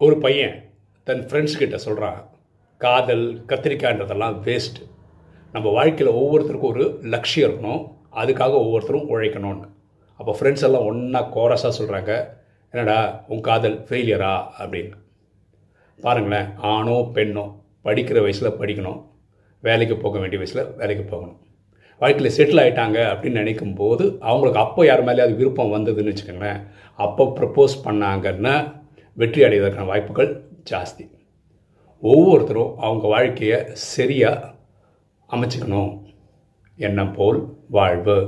ஒரு பையன் தன் ஃப்ரெண்ட்ஸ் கிட்ட சொல்கிறான் காதல் கத்திரிக்காய்ன்றதெல்லாம் வேஸ்ட் நம்ம வாழ்க்கையில் ஒவ்வொருத்தருக்கும் ஒரு லட்சியம் இருக்கணும். அதுக்காக ஒவ்வொருத்தரும் உழைக்கணும்னு. அப்போ ஃப்ரெண்ட்ஸ் எல்லாம் ஒன்றா கோரஸாக சொல்கிறாங்க என்னடா உன் காதல் ஃபெயிலியரா அப்படின்னு. பாருங்களேன் ஆணோ பெண்ணோ படிக்கிற வயசில் படிக்கணும். வேலைக்கு போக வேண்டிய வயசில் வேலைக்கு போகணும். வாழ்க்கையில் செட்டில் ஆகிட்டாங்க அப்படின்னு நினைக்கும் போது அவங்களுக்கு அப்போ யார் மேலேயாவது விருப்பம் வந்ததுன்னு வச்சுக்கோங்களேன் அப்போ ப்ரப்போஸ் பண்ணாங்கன்னா வெற்றி அடைவதற்கான வாய்ப்புகள் ஜாஸ்தி. ஒவ்வொருத்தரும் அவங்க வாழ்க்கையை சரியாக அமைச்சுக்கணும். எண்ணம் போல் வாழ்வு.